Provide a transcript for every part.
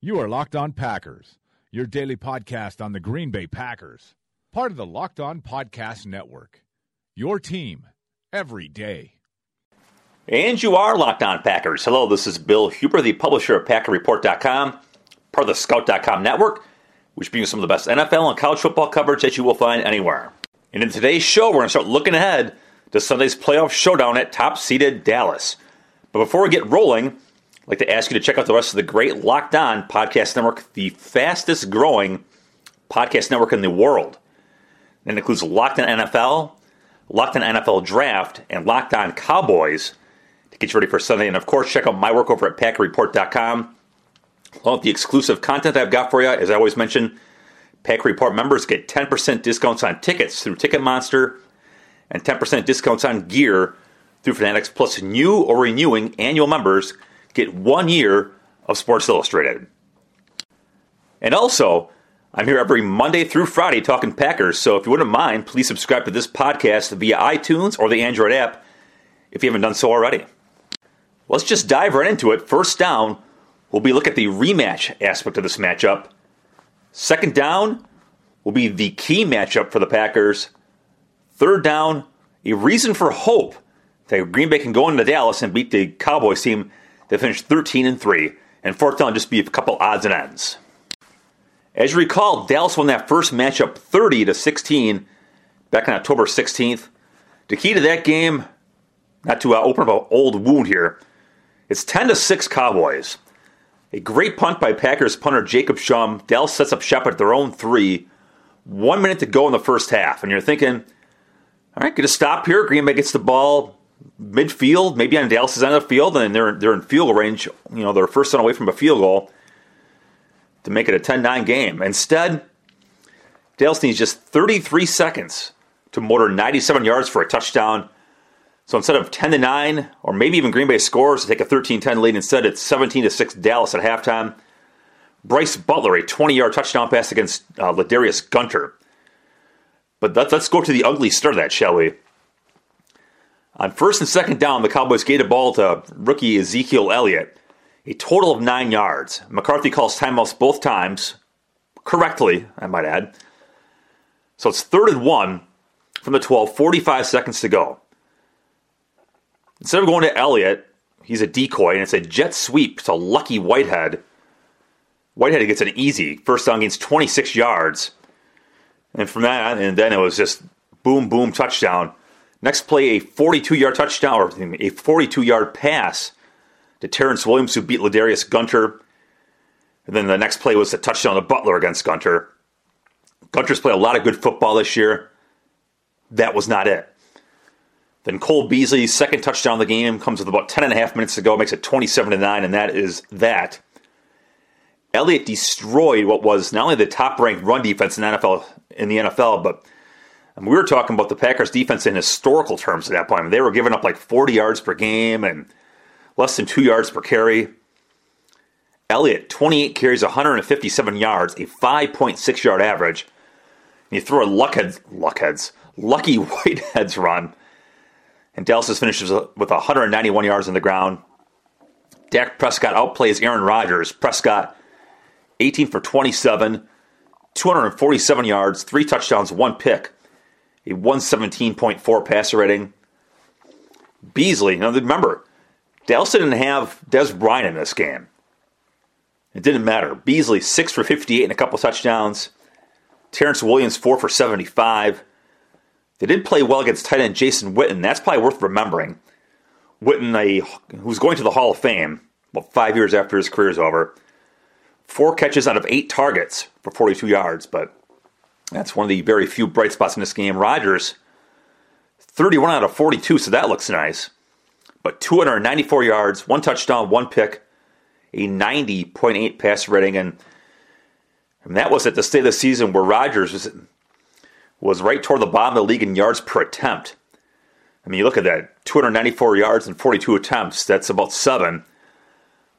You are Locked On Packers, your daily podcast on the Green Bay Packers. Part of the Locked On Podcast Network. Your team every day. And you are Locked On Packers. Hello, this is Bill Huber, the publisher of PackerReport.com, part of the Scout.com network, which brings you some of the best NFL and college football coverage that you will find anywhere. And in today's show, we're going to start looking ahead to Sunday's playoff showdown at top seeded Dallas. But before we get rolling, I'd like to ask you to check out the rest of the great Locked On Podcast Network, the fastest growing podcast network in the world. And it includes Locked On NFL, Locked On NFL Draft, and Locked On Cowboys to get you ready for Sunday. And of course, check out my work over at PackerReport.com. Along with the exclusive content I've got for you, as I always mention, Pack Report members get 10% discounts on tickets through Ticketmonster and 10% discounts on gear through Fanatics. Plus, new or renewing annual members get one year of Sports Illustrated. And also, I'm here every Monday through Friday talking Packers, so if you wouldn't mind, please subscribe to this podcast via iTunes or the Android app if you haven't done so already. Let's just dive right into it. First down, we'll be looking at the rematch aspect of this matchup. Second down will be the key matchup for the Packers. Third down, a reason for hope that Green Bay can go into Dallas and beat the Cowboys team that finished 13 and 3. And fourth down, just be a couple odds and ends. As you recall, Dallas won that first matchup 30 to 16 back on October 16th. The key to that game, not to uh, open up an old wound here, it's 10 to 6 Cowboys. A great punt by Packers punter Jacob Schum. Dallas sets up shop at their own three. One minute to go in the first half. And you're thinking, all right, get a stop here. Green Bay gets the ball midfield, maybe on Dallas's end of the field, and they're, they're in field range. You know, they're first down away from a field goal to make it a 10 9 game. Instead, Dallas needs just 33 seconds to motor 97 yards for a touchdown. So instead of 10 to 9, or maybe even Green Bay scores to take a 13 10 lead, instead it's 17 to 6 Dallas at halftime. Brice Butler, a 20 yard touchdown pass against uh, Ladarius Gunter. But let's, let's go to the ugly start of that, shall we? On first and second down, the Cowboys gave the ball to rookie Ezekiel Elliott, a total of nine yards. McCarthy calls timeouts both times, correctly, I might add. So it's third and one from the 12, 45 seconds to go. Instead of going to Elliott, he's a decoy, and it's a jet sweep to Lucky Whitehead. Whitehead gets an easy first down, gains 26 yards. And from that, and then it was just boom, boom, touchdown. Next play, a 42 yard touchdown, or a 42 yard pass to Terrance Williams, who beat Ladarius Gunter. And then the next play was a touchdown to Butler against Gunter. Gunter's played a lot of good football this year. That was not it. Then Cole Beasley's second touchdown of the game comes with about 10 and a half minutes to go, makes it 27 to 9, and that is that. Elliott destroyed what was not only the top ranked run defense in the NFL in the NFL, but we were talking about the Packers defense in historical terms at that point. They were giving up like 40 yards per game and less than two yards per carry. Elliott, 28 carries, 157 yards, a 5.6 yard average. And you throw a luckheads, luckheads, lucky Whiteheads run, and Dallas finishes with 191 yards on the ground. Dak Prescott outplays Aaron Rodgers. Prescott, 18 for 27, 247 yards, three touchdowns, one pick, a 117.4 passer rating. Beasley, now remember, Dallas didn't have Dez Bryant in this game. It didn't matter. Beasley, 6 for 58 and a couple touchdowns. Terrance Williams, 4 for 75. They did play well against tight end Jason Witten. That's probably worth remembering. Witten, a, who's going to the Hall of Fame, about five years after his career is over. Four catches out of eight targets for 42 yards, but that's one of the very few bright spots in this game. Rodgers, 31 out of 42, so that looks nice. But 294 yards, one touchdown, one pick, a 90.8 pass rating, and, and that was at the state of the season where Rodgers was, was right toward the bottom of the league in yards per attempt. I mean, you look at that 294 yards and 42 attempts, that's about seven.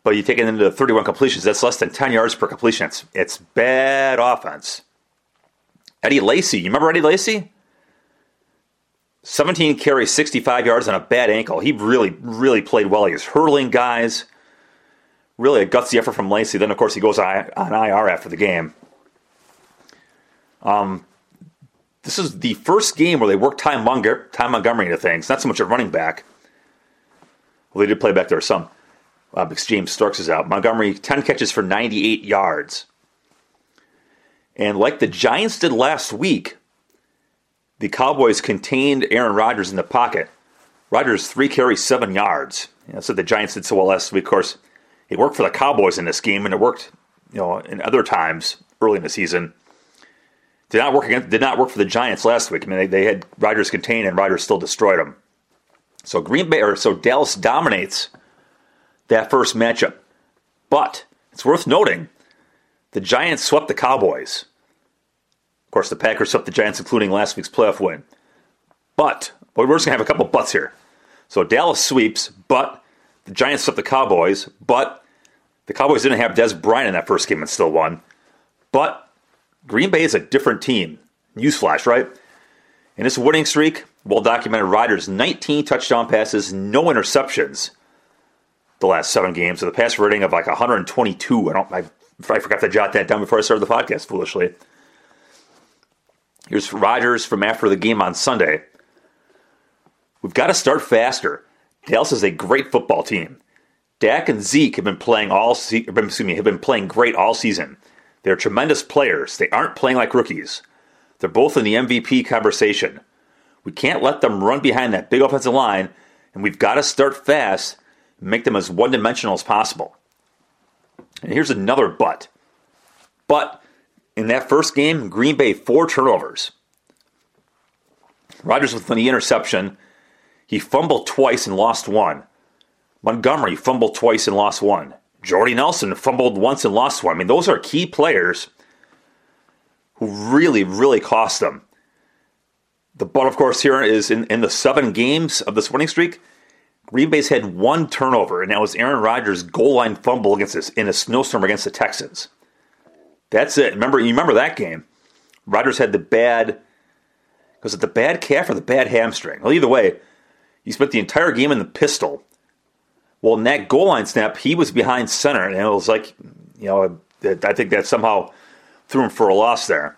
But you take it into 31 completions, that's less than 10 yards per completion. It's, it's bad offense. Eddie Lacy, you remember Eddie Lacy? 17 carries, 65 yards on a bad ankle. He really, really played well. He was hurdling guys. Really a gutsy effort from Lacy. Then, of course, he goes on IR after the game. Um, this is the first game where they worked Ty, Ty Montgomery into things. Not so much a running back. Well, they did play back there some uh, because James Starks is out. Montgomery, 10 catches for 98 yards. And like the Giants did last week, the Cowboys contained Aaron Rodgers in the pocket. Rodgers, three carries, seven yards. You know, so the Giants did so well last week. Of course, it worked for the Cowboys in this game, and it worked, you know, in other times early in the season. Did not work against, did not work for the Giants last week. I mean, they, they had Rodgers contained, and Rodgers still destroyed them. So Green Bay, or so Dallas dominates that first matchup. But it's worth noting the Giants swept the Cowboys. Of course, the Packers swept the Giants, including last week's playoff win. But, we're just going to have a couple buts here. So Dallas sweeps, but the Giants swept the Cowboys, but the Cowboys didn't have Dez Bryant in that first game and still won. But Green Bay is a different team. Newsflash, right? In this winning streak, well documented Rodgers 19 touchdown passes, no interceptions the last seven games, with a pass rating of like 122. I don't, I, I forgot to jot that down before I started the podcast, foolishly. Here's Rodgers from after the game on Sunday. We've got to start faster. Dallas is a great football team. Dak and Zeke have been playing all se- excuse me, have been playing great all season. They're tremendous players. They aren't playing like rookies. They're both in the MVP conversation. We can't let them run behind that big offensive line, and we've got to start fast and make them as one dimensional as possible. And here's another but. But in that first game, Green Bay, four turnovers. Rodgers with the interception. He fumbled twice and lost one. Montgomery fumbled twice and lost one. Jordy Nelson fumbled once and lost one. I mean, those are key players who really, really cost them. The but, of course, here is in, in the seven games of this winning streak, Green Bay's had one turnover, and that was Aaron Rodgers' goal line fumble against this in a snowstorm against the Texans. That's it. Remember, you remember that game? Rodgers had the bad was it the bad calf or the bad hamstring? Well, either way, he spent the entire game in the pistol. Well, in that goal line snap, he was behind center, and it was like, you know, I think that somehow threw him for a loss there.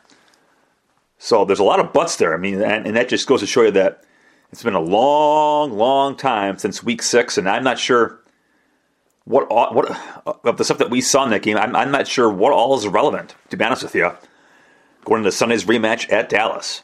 So there's a lot of butts there. I mean, and, and that just goes to show you that it's been a long, long time since week six, and I'm not sure what all, what of the stuff that we saw in that game. I'm, I'm not sure what all is relevant. To be honest with you, going into Sunday's rematch at Dallas.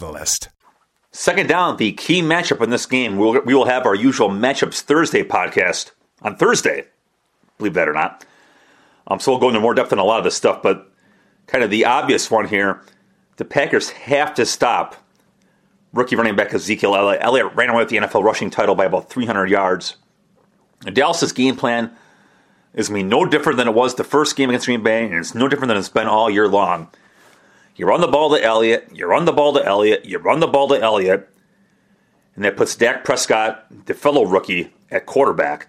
Catalyst. Second down, the key matchup in this game. We'll, we will have our usual Matchups Thursday podcast on Thursday, believe that or not. Um, so we'll go into more depth on a lot of this stuff, but kind of the obvious one here the Packers have to stop rookie running back Ezekiel Elliott. Elliott ran away with the NFL rushing title by about 300 yards. And Dallas' game plan is going to be no different than it was the first game against Green Bay, and it's no different than it's been all year long. You run the ball to Elliott, you run the ball to Elliott, you run the ball to Elliott, and that puts Dak Prescott, the fellow rookie, at quarterback.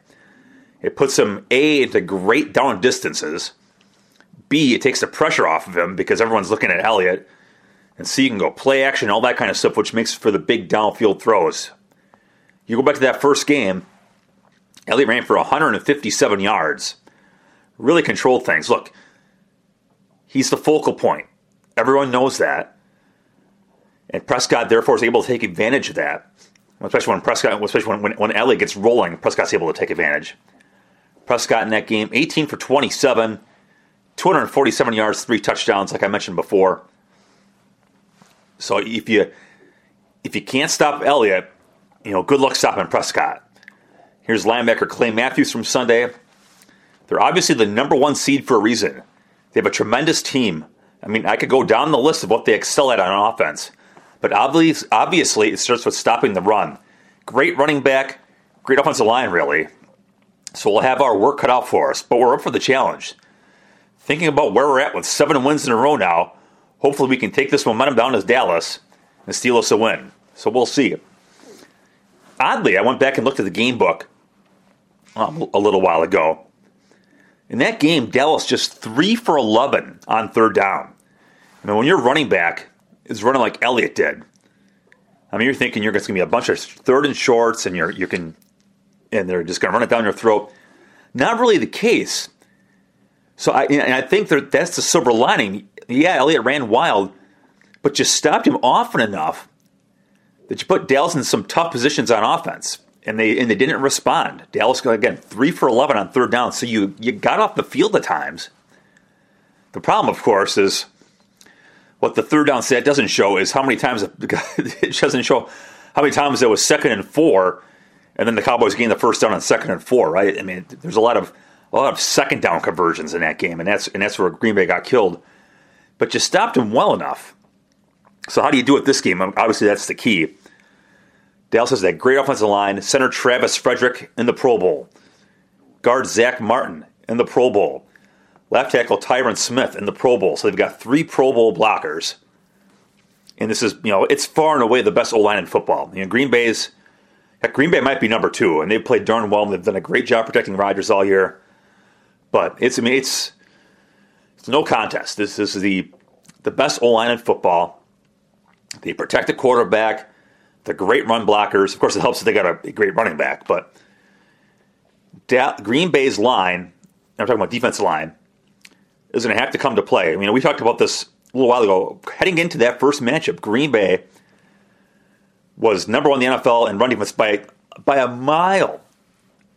It puts him A into great down distances. B, it takes the pressure off of him because everyone's looking at Elliott. And C, you can go play action, all that kind of stuff, which makes for the big downfield throws. You go back to that first game, Elliott ran for 157 yards. Really controlled things. Look, he's the focal point. Everyone knows that. And Prescott, therefore, is able to take advantage of that. Especially when Prescott, especially when, when, when Elliott gets rolling, Prescott's able to take advantage. Prescott in that game, 18 for 27, 247 yards, three touchdowns, like I mentioned before. So if you if you can't stop Elliott, you know, good luck stopping Prescott. Here's linebacker Clay Matthews from Sunday. They're obviously the number one seed for a reason. They have a tremendous team. I mean, I could go down the list of what they excel at on offense, but obviously, obviously it starts with stopping the run. Great running back, great offensive line, really. So we'll have our work cut out for us, but we're up for the challenge. Thinking about where we're at with seven wins in a row now, hopefully we can take this momentum down to Dallas and steal us a win. So we'll see. Oddly, I went back and looked at the game book um, a little while ago. In that game, Dallas just three for 11 on third down. I mean, when your running back is running like Elliott did, I mean, you're thinking you're going to be a bunch of third and shorts, and you're you can, and they're just going to run it down your throat. Not really the case. So I, and I think that that's the silver lining. Yeah, Elliott ran wild, but you stopped him often enough that you put Dallas in some tough positions on offense, and they and they didn't respond. Dallas again three for eleven on third down, so you you got off the field at times. The problem, of course, is what the third down stat doesn't show is how many times it doesn't show how many times it was second and four, and then the Cowboys gained the first down on second and four. Right? I mean, there's a lot of a lot of second down conversions in that game, and that's and that's where Green Bay got killed. But you stopped him well enough. So how do you do it this game? Obviously, that's the key. Dallas has that great offensive line. Center Travis Frederick in the Pro Bowl. Guard Zack Martin in the Pro Bowl. Left tackle Tyron Smith in the Pro Bowl. So they've got three Pro Bowl blockers. And this is, you know, it's far and away the best O line in football. You know, Green Bay's, heck, Green Bay might be number two, and they've played darn well. And they've done a great job protecting Rodgers all year. But it's I mean it's it's no contest. This, this is the the best O line in football. They protect the quarterback. The great run blockers. Of course, it helps that they got a great running back. But da- Green Bay's line, I'm talking about defensive line, is going to have to come to play. I mean, we talked about this a little while ago. Heading into that first matchup, Green Bay was number one in the NFL in run defense by by a mile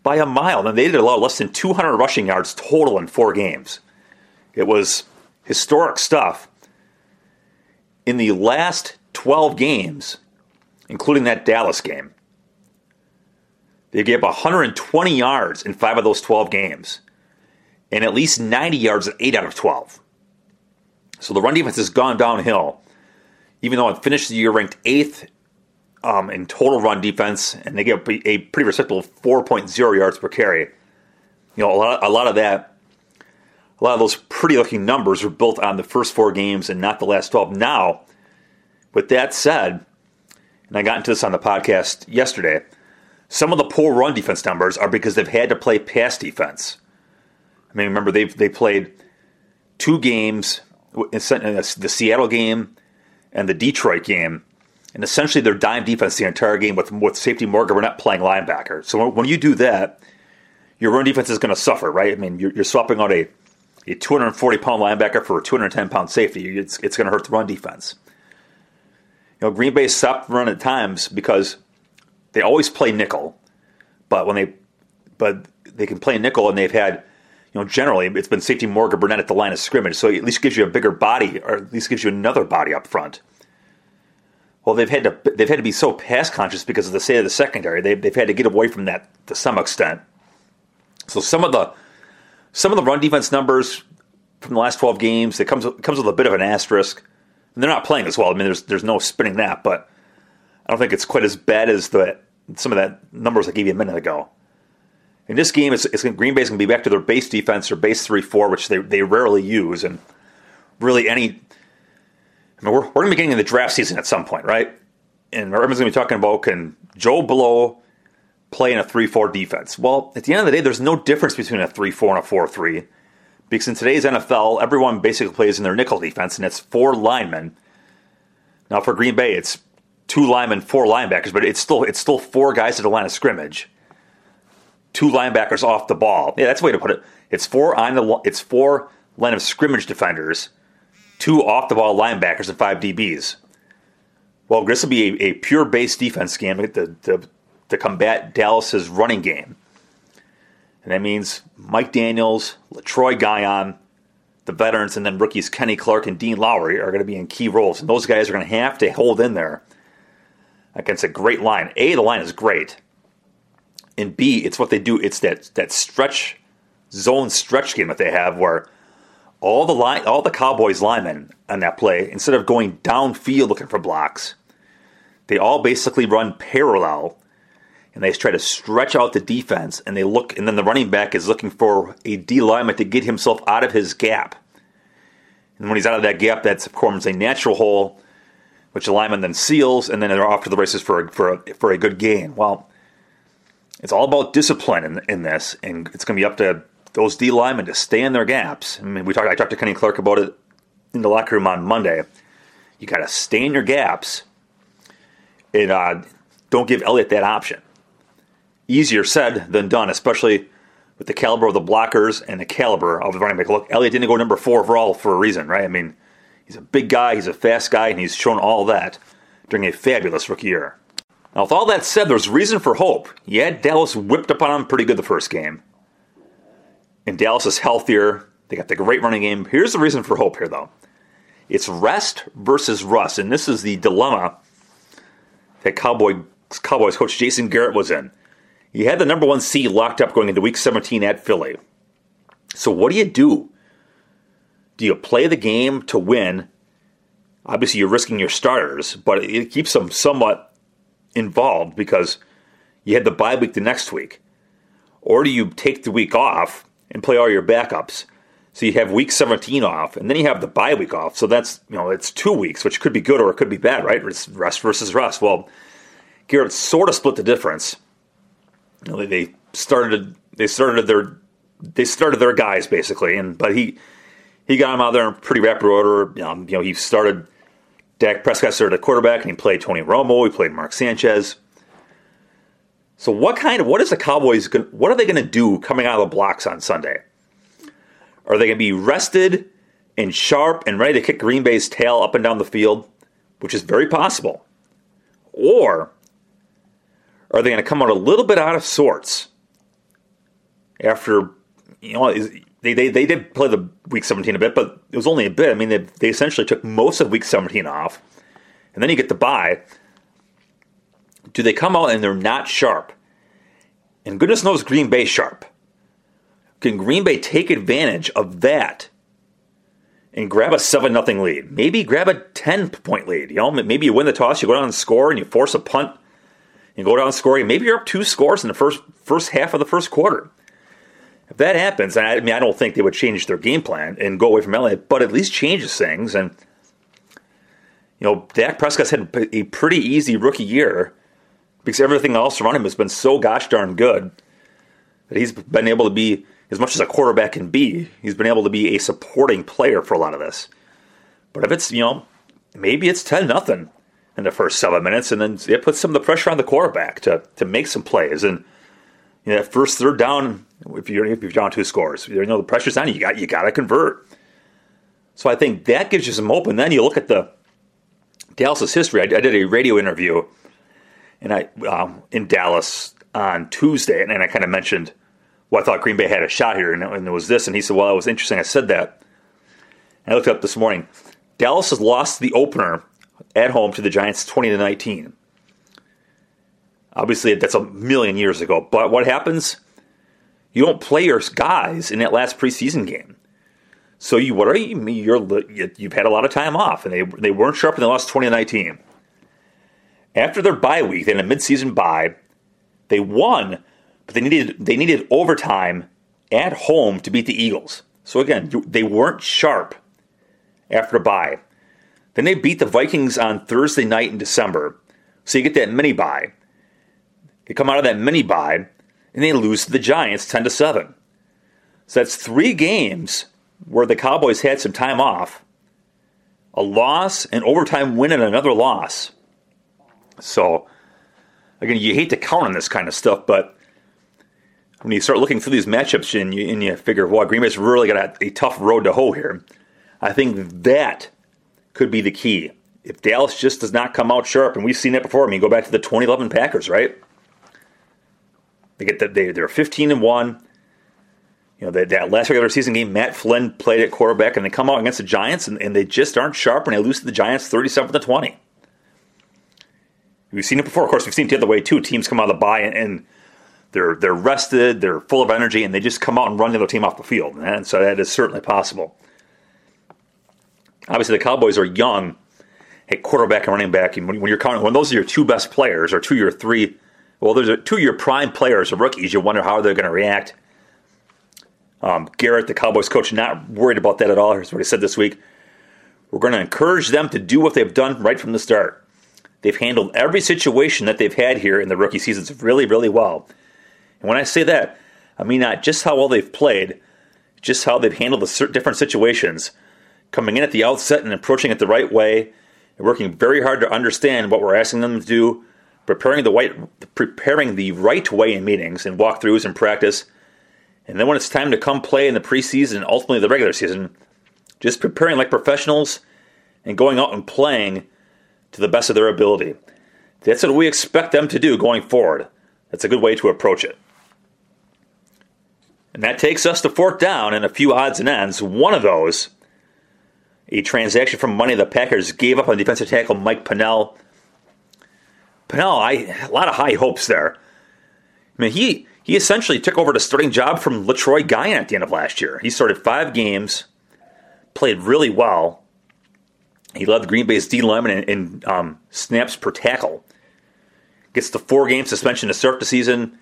by a mile. And they did a allow less than 200 rushing yards total in four games. It was historic stuff. In the last 12 games, including that Dallas game, they gave up 120 yards in five of those 12 games and at least 90 yards in eight out of 12. So the run defense has gone downhill, even though it finished the year ranked eighth um, in total run defense, and they get a pretty respectable 4.0 yards per carry. You know, a lot, a lot of that, a lot of those pretty looking numbers were built on the first four games and not the last 12. Now, with that said, and I got into this on the podcast yesterday, some of the poor run defense numbers are because they've had to play pass defense. I mean, remember they they played two games, the Seattle game and the Detroit game, and essentially they're dime defense the entire game with with safety Morgan Burnett playing linebacker. So when you do that, your run defense is going to suffer, right? I mean, you're, you're swapping out a a 240 pound linebacker for a 210 pound safety. It's it's going to hurt the run defense. You know, Green Bay stopped run at times because they always play nickel, but when they but they can play nickel and they've had you know, generally it's been safety Morgan Burnett at the line of scrimmage, so at least gives you a bigger body, or at least gives you another body up front. Well, they've had to they've had to be so pass conscious because of the state of the secondary. They've, they've had to get away from that to some extent. So some of the some of the run defense numbers from the last twelve games it comes it comes with a bit of an asterisk. And they're not playing as well. I mean, there's there's no spinning that, but I don't think it's quite as bad as the some of that numbers I gave you a minute ago. In this game, it's, it's Green Bay's going to be back to their base defense or base three four, which they they rarely use, and really any I mean, we're, we're going to be getting in the draft season at some point, right? And everyone's going to be talking about can Joe Blow play in a 3 4 defense? Well, at the end of the day, there's no difference between a 3 4 and a 4 3 because in today's NFL, everyone basically plays in their nickel defense, and it's four linemen. Now, for Green Bay, it's two linemen, four linebackers, but it's still it's still four guys at the line of scrimmage, two linebackers off the ball. Yeah, that's the way to put it. It's four on the it's four line of scrimmage defenders, two off the ball linebackers, and five DBs. Well, this will be a, a pure base defense game to, to, to combat Dallas's running game. And that means Mike Daniels, Letroy Guion, the veterans, and then rookies Kenny Clark and Dean Lowry are going to be in key roles. And those guys are going to have to hold in there against a great line. A, the line is great. And B, it's what they do. It's that, that stretch, zone stretch game that they have where all the line, all the Cowboys linemen on that play, instead of going downfield looking for blocks, they all basically run parallel and they try to stretch out the defense and they look and then the running back is looking for a D lineman to get himself out of his gap. And when he's out of that gap, that's of course a natural hole, which the lineman then seals, and then they're off to the races for a, for a, for a good gain. Well, it's all about discipline in, in this, and it's going to be up to those D linemen to stay in their gaps. I mean, we talked. I talked to Kenny Clark about it in the locker room on Monday. You got to stay in your gaps, and uh, don't give Elliott that option easier said than done, especially with the caliber of the blockers and the caliber of the running back. Look, Elliott didn't go number four overall for a reason, right? I mean, he's a big guy, he's a fast guy, and he's shown all that during a fabulous rookie year. Now, with all that said, there's reason for hope. Yeah, Dallas whipped up on him pretty good the first game. And Dallas is healthier. They got the great running game. Here's the reason for hope here, though. It's rest versus rust, and this is the dilemma that Cowboy, Cowboys coach Jason Garrett was in. You had the number one seed locked up going into week 17 at Philly. So what do you do? Do you play the game to win? Obviously, you're risking your starters, but it keeps them somewhat involved because you had the bye week the next week. Or do you take the week off and play all your backups? So you have week 17 off, and then you have the bye week off. So that's, you know, it's two weeks, which could be good or it could be bad, right? It's rest versus rest. Well, Garrett sort of split the difference you know, they started they started their they started their guys basically, and but he he got them out there in pretty rapid order. Um, you know, he started Dak Prescott started at quarterback, and he played Tony Romo. He played Mark Sanchez. So what kind of what is the Cowboys going? What are they going to do coming out of the blocks on Sunday? Are they going to be rested and sharp and ready to kick Green Bay's tail up and down the field, which is very possible, or are they going to come out a little bit out of sorts after, you know, they, they, they did play the week 17 a bit, but it was only a bit. I mean, they, they essentially took most of week 17 off, and then you get the bye. Do they come out and they're not sharp? And goodness knows Green Bay sharp. Can Green Bay take advantage of that and grab a 7 0 lead? Maybe grab a 10 point lead. You know, maybe you win the toss, you go down and score, and you force a punt and go down scoring. Maybe you're up two scores in the first first half of the first quarter. If that happens, I mean, I don't think they would change their game plan and go away from Elliott, but at least changes things. And you know, Dak Prescott's had a pretty easy rookie year because everything else around him has been so gosh darn good that he's been able to be as much as a quarterback can be. He's been able to be a supporting player for a lot of this. But if it's you know, maybe it's ten nothing in the first seven minutes, and then it puts some of the pressure on the quarterback to to make some plays. And you know, that first third down, if you're if you're down two scores, you know the pressure's on you. Got you got to convert. So I think that gives you some hope. And then you look at the Dallas's history. I, I did a radio interview, and I um, in Dallas on Tuesday, and, and I kind of mentioned well, I thought Green Bay had a shot here, and, and it was this. And he said, "Well, it was interesting." I said that. And I looked up this morning. Dallas has lost the opener at home to the Giants 20 to 19. Obviously, that's a million years ago. But what happens? You don't play your guys in that last preseason game. So you what are you? You're you've had a lot of time off, and they they weren't sharp, and they lost 20 to 19. After their bye week, they had a midseason bye. They won, but they needed they needed overtime at home to beat the Eagles. So again, they weren't sharp after the bye. Then they beat the Vikings on Thursday night in December. So you get that mini bye. They come out of that mini bye and they lose to the Giants 10 to 7. So that's three games where the Cowboys had some time off. A loss, an overtime win, and another loss. So, again, you hate to count on this kind of stuff, but when you start looking through these matchups and you, and you figure, well, Green Bay's really got a, a tough road to hoe here, I think that could be the key. If Dallas just does not come out sharp, and we've seen that before, I mean, go back to the 2011 Packers, right? They get the, they, they're 15 and 1. You know, that, that last regular season game, Matt Flynn played at quarterback, and they come out against the Giants, and, and they just aren't sharp, and they lose to the Giants 37 to 20. We've seen it before. Of course, we've seen it the other way too. Teams come out of the bye and, and they're they're rested, they're full of energy, and they just come out and run the other team off the field. And so that is certainly possible. Obviously, the Cowboys are young at quarterback and running back. And when, when you're counting, when those are your two best players or two of your three, well, there's two of your prime players or rookies. You wonder how they're going to react. Um, Garrett, the Cowboys coach, not worried about that at all. Here's what he said this week. We're going to encourage them to do what they've done right from the start. They've handled every situation that they've had here in the rookie seasons really, really well. And when I say that, I mean not just how well they've played, just how they've handled the different situations, coming in at the outset and approaching it the right way, and working very hard to understand what we're asking them to do, preparing the right, preparing the right way in meetings and walkthroughs and practice, and then when it's time to come play in the preseason and ultimately the regular season, just preparing like professionals and going out and playing to the best of their ability. That's what we expect them to do going forward. That's a good way to approach it. And that takes us to fourth down and a few odds and ends. One of those, a transaction from money the Packers gave up on defensive tackle Mike Pennel. Pennel, I a lot of high hopes there. I mean, he he essentially took over the starting job from Letroy Guion at the end of last year. He started five games, played really well, he led the Green Bay's D lineman in, in um, snaps per tackle. Gets the four game suspension to start the season.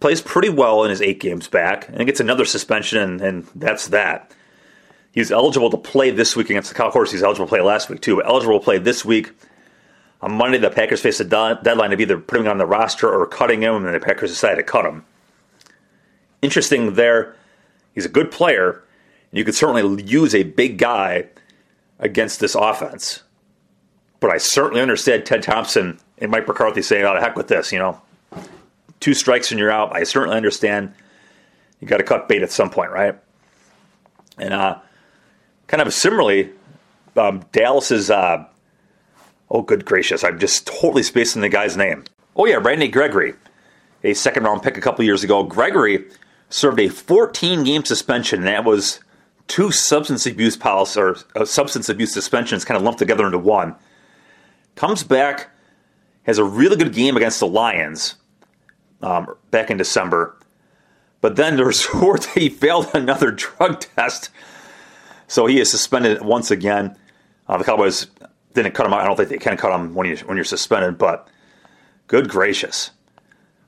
Plays pretty well in his eight games back, and gets another suspension, and, and that's that. He's eligible to play this week against the Cowboys. He's eligible to play last week too, but eligible to play this week. On Monday, the Packers face a deadline of either putting him on the roster or cutting him, and the Packers decided to cut him. Interesting there, he's a good player. and You could certainly use a big guy against this offense. But I certainly understand Ted Thompson and Mike McCarthy saying, "Oh, the heck with this," you know, two strikes and you're out. I certainly understand. You got to cut bait at some point, right? And uh, kind of similarly, um, Dallas's. Uh, oh, good gracious! I'm just totally spacing the guy's name. Oh yeah, Randy Gregory, a second round pick a couple years ago. Gregory served a 14 game suspension, and that was two substance abuse policies or uh, substance abuse suspensions kind of lumped together into one. Comes back, has a really good game against the Lions um, back in December, but then there's reports that he failed another drug test, so he is suspended once again. Uh, the Cowboys didn't cut him out. I don't think they can cut him when you when you're suspended, but good gracious,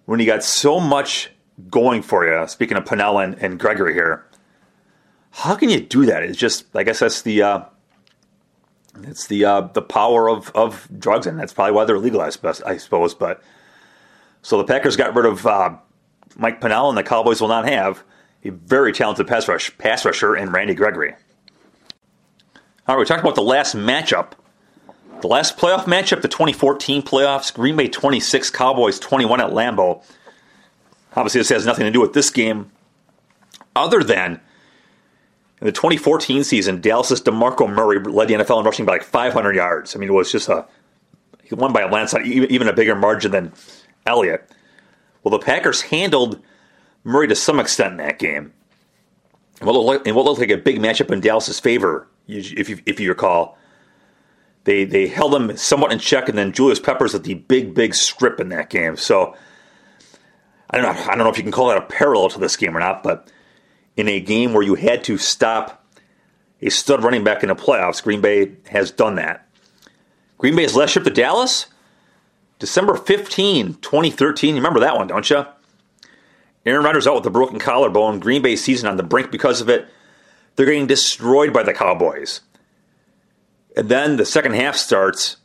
when you got so much going for you. Speaking of Pennel and, and Gregory here, how can you do that? It's just, I guess that's the, uh, it's the uh, the power of, of drugs, and that's probably why they're legalized, I suppose. But so the Packers got rid of uh, Mike Pennel, and the Cowboys will not have a very talented pass rush pass rusher in Randy Gregory. All right, we talked about the last matchup, the last playoff matchup, the 2014 playoffs. Green Bay 26, Cowboys 21 at Lambeau. Obviously, this has nothing to do with this game, other than in the 2014 season, Dallas's DeMarco Murray led the NFL in rushing by like 500 yards. I mean, it was just a he won by a landslide, even a bigger margin than Elliott. Well, the Packers handled Murray to some extent in that game. And what looked like, looked like a big matchup in Dallas's favor, if you, if you recall. They, they held him somewhat in check, and then Julius Peppers at the big, big strip in that game. So I don't know. I don't know if you can call that a parallel to this game or not, but in a game where you had to stop a stud running back in the playoffs. Green Bay has done that. Green Bay's last trip to Dallas, December 15, 2013. You remember that one, don't you? Aaron Rodgers out with a broken collarbone. Green Bay season on the brink because of it. They're getting destroyed by the Cowboys. And then the second half starts,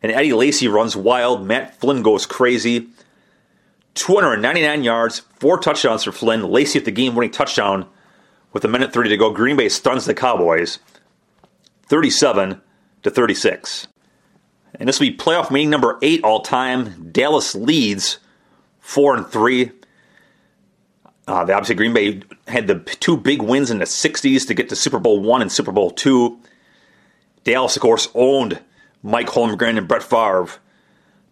and Eddie Lacy runs wild. Matt Flynn goes crazy. 299 yards, four touchdowns for Flynn. Lacy with the game winning touchdown with a minute 30 to go. Green Bay stuns the Cowboys 37 to 36. And this will be playoff meeting number eight all time. Dallas leads four and three. Uh, obviously, Green Bay had the two big wins in the 60s to get to Super Bowl one and Super Bowl two. Dallas, of course, owned Mike Holmgren and Brett Favre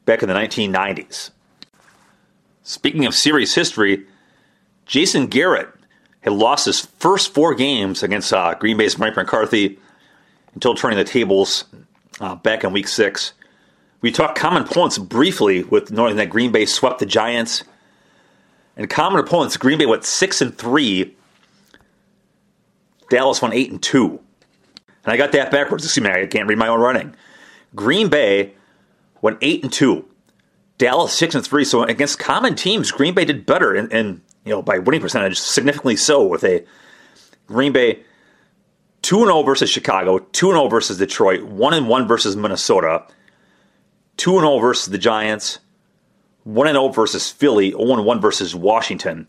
back in the 1990s. Speaking of series history, Jason Garrett had lost his first four games against uh, Green Bay's Mike McCarthy until turning the tables uh, back in Week Six. We talked common points briefly with knowing that Green Bay swept the Giants, and common opponents Green Bay went six and three. Dallas went eight and two. And I got that backwards. Excuse me, I can't read my own running. Green Bay went eight and two. Dallas six and three. So against common teams, Green Bay did better, and, and you know by winning percentage significantly so. With a Green Bay two and zero versus Chicago, two and zero versus Detroit, one and one versus Minnesota, two and zero versus the Giants, one and zero versus Philly, zero and one versus Washington.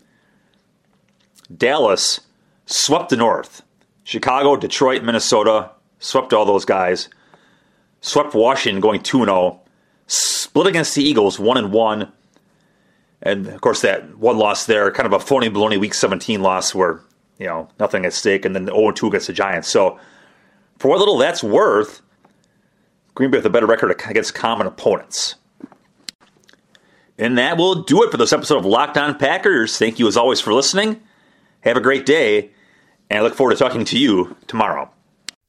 Dallas swept the North. Chicago, Detroit, Minnesota swept all those guys. Swept Washington going 2 0. Split against the Eagles 1 and 1. And of course, that one loss there, kind of a phony baloney week 17 loss where, you know, nothing at stake, and then 0 2 against the Giants. So, for what little that's worth, Green Bay with a better record against common opponents. And that will do it for this episode of Locked On Packers. Thank you as always for listening. Have a great day and I look forward to talking to you tomorrow.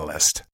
the list.